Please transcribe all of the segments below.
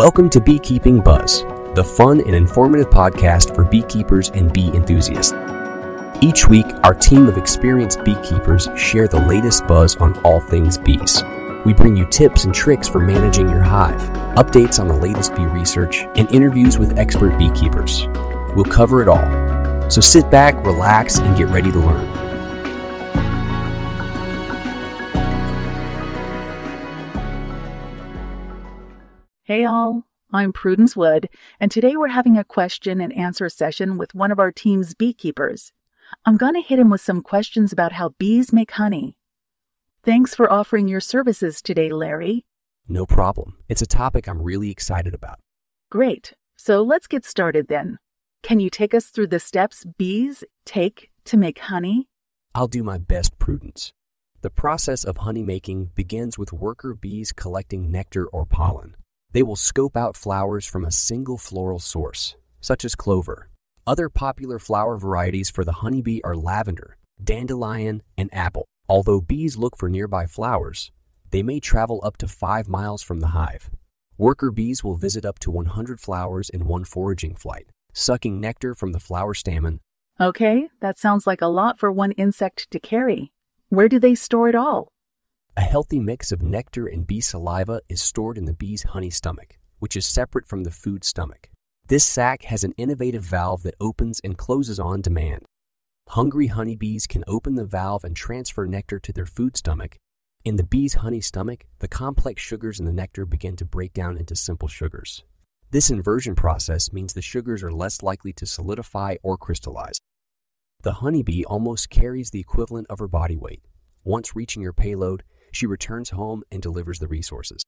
Welcome to Beekeeping Buzz, the fun and informative podcast for beekeepers and bee enthusiasts. Each week, our team of experienced beekeepers share the latest buzz on all things bees. We bring you tips and tricks for managing your hive, updates on the latest bee research, and interviews with expert beekeepers. We'll cover it all. So sit back, relax, and get ready to learn. Hey all, I'm Prudence Wood, and today we're having a question and answer session with one of our team's beekeepers. I'm going to hit him with some questions about how bees make honey. Thanks for offering your services today, Larry. No problem. It's a topic I'm really excited about. Great. So let's get started then. Can you take us through the steps bees take to make honey? I'll do my best, Prudence. The process of honey making begins with worker bees collecting nectar or pollen. They will scope out flowers from a single floral source, such as clover. Other popular flower varieties for the honeybee are lavender, dandelion, and apple. Although bees look for nearby flowers, they may travel up to five miles from the hive. Worker bees will visit up to 100 flowers in one foraging flight, sucking nectar from the flower stamen. Okay, that sounds like a lot for one insect to carry. Where do they store it all? A healthy mix of nectar and bee saliva is stored in the bee's honey stomach, which is separate from the food stomach. This sac has an innovative valve that opens and closes on demand. Hungry honeybees can open the valve and transfer nectar to their food stomach. In the bee's honey stomach, the complex sugars in the nectar begin to break down into simple sugars. This inversion process means the sugars are less likely to solidify or crystallize. The honeybee almost carries the equivalent of her body weight. Once reaching your payload, she returns home and delivers the resources.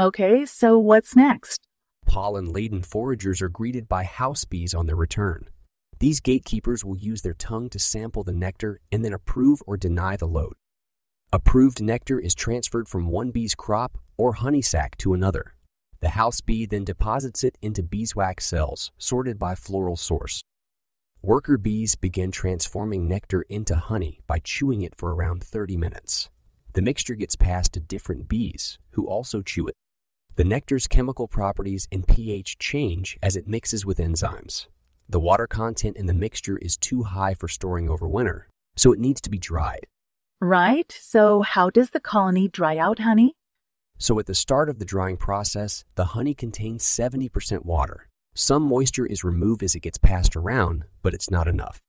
Okay, so what's next? Pollen laden foragers are greeted by house bees on their return. These gatekeepers will use their tongue to sample the nectar and then approve or deny the load. Approved nectar is transferred from one bee's crop or honey sac to another. The house bee then deposits it into beeswax cells sorted by floral source. Worker bees begin transforming nectar into honey by chewing it for around 30 minutes. The mixture gets passed to different bees who also chew it. The nectar's chemical properties and pH change as it mixes with enzymes. The water content in the mixture is too high for storing over winter, so it needs to be dried. Right, so how does the colony dry out honey? So at the start of the drying process, the honey contains 70% water. Some moisture is removed as it gets passed around, but it's not enough.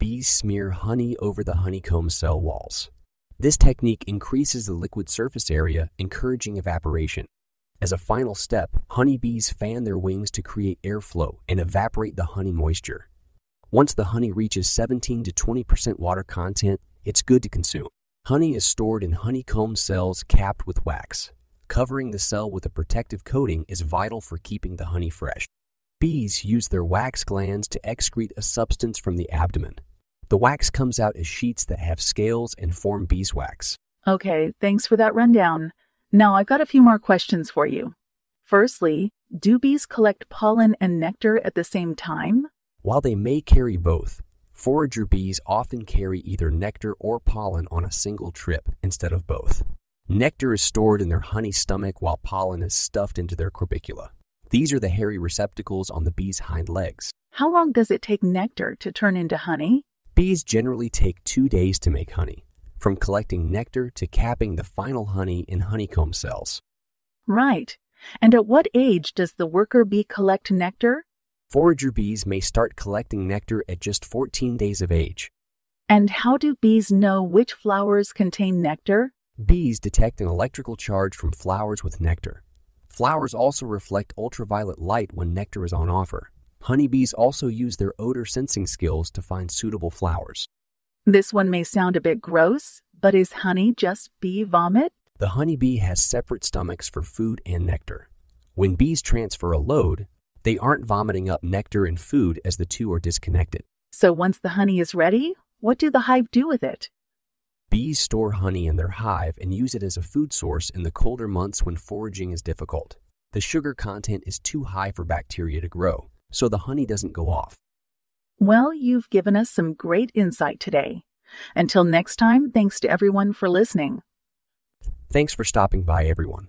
Bees smear honey over the honeycomb cell walls. This technique increases the liquid surface area, encouraging evaporation. As a final step, honeybees fan their wings to create airflow and evaporate the honey moisture. Once the honey reaches 17 to 20% water content, it's good to consume. Honey is stored in honeycomb cells capped with wax. Covering the cell with a protective coating is vital for keeping the honey fresh. Bees use their wax glands to excrete a substance from the abdomen. The wax comes out as sheets that have scales and form beeswax. Okay, thanks for that rundown. Now I've got a few more questions for you. Firstly, do bees collect pollen and nectar at the same time? While they may carry both, forager bees often carry either nectar or pollen on a single trip instead of both. Nectar is stored in their honey stomach while pollen is stuffed into their corbicula. These are the hairy receptacles on the bee's hind legs. How long does it take nectar to turn into honey? Bees generally take two days to make honey, from collecting nectar to capping the final honey in honeycomb cells. Right. And at what age does the worker bee collect nectar? Forager bees may start collecting nectar at just 14 days of age. And how do bees know which flowers contain nectar? Bees detect an electrical charge from flowers with nectar. Flowers also reflect ultraviolet light when nectar is on offer. Honeybees also use their odor sensing skills to find suitable flowers. This one may sound a bit gross, but is honey just bee vomit? The honeybee has separate stomachs for food and nectar. When bees transfer a load, they aren't vomiting up nectar and food as the two are disconnected. So once the honey is ready, what do the hive do with it? Bees store honey in their hive and use it as a food source in the colder months when foraging is difficult. The sugar content is too high for bacteria to grow, so the honey doesn't go off. Well, you've given us some great insight today. Until next time, thanks to everyone for listening. Thanks for stopping by, everyone.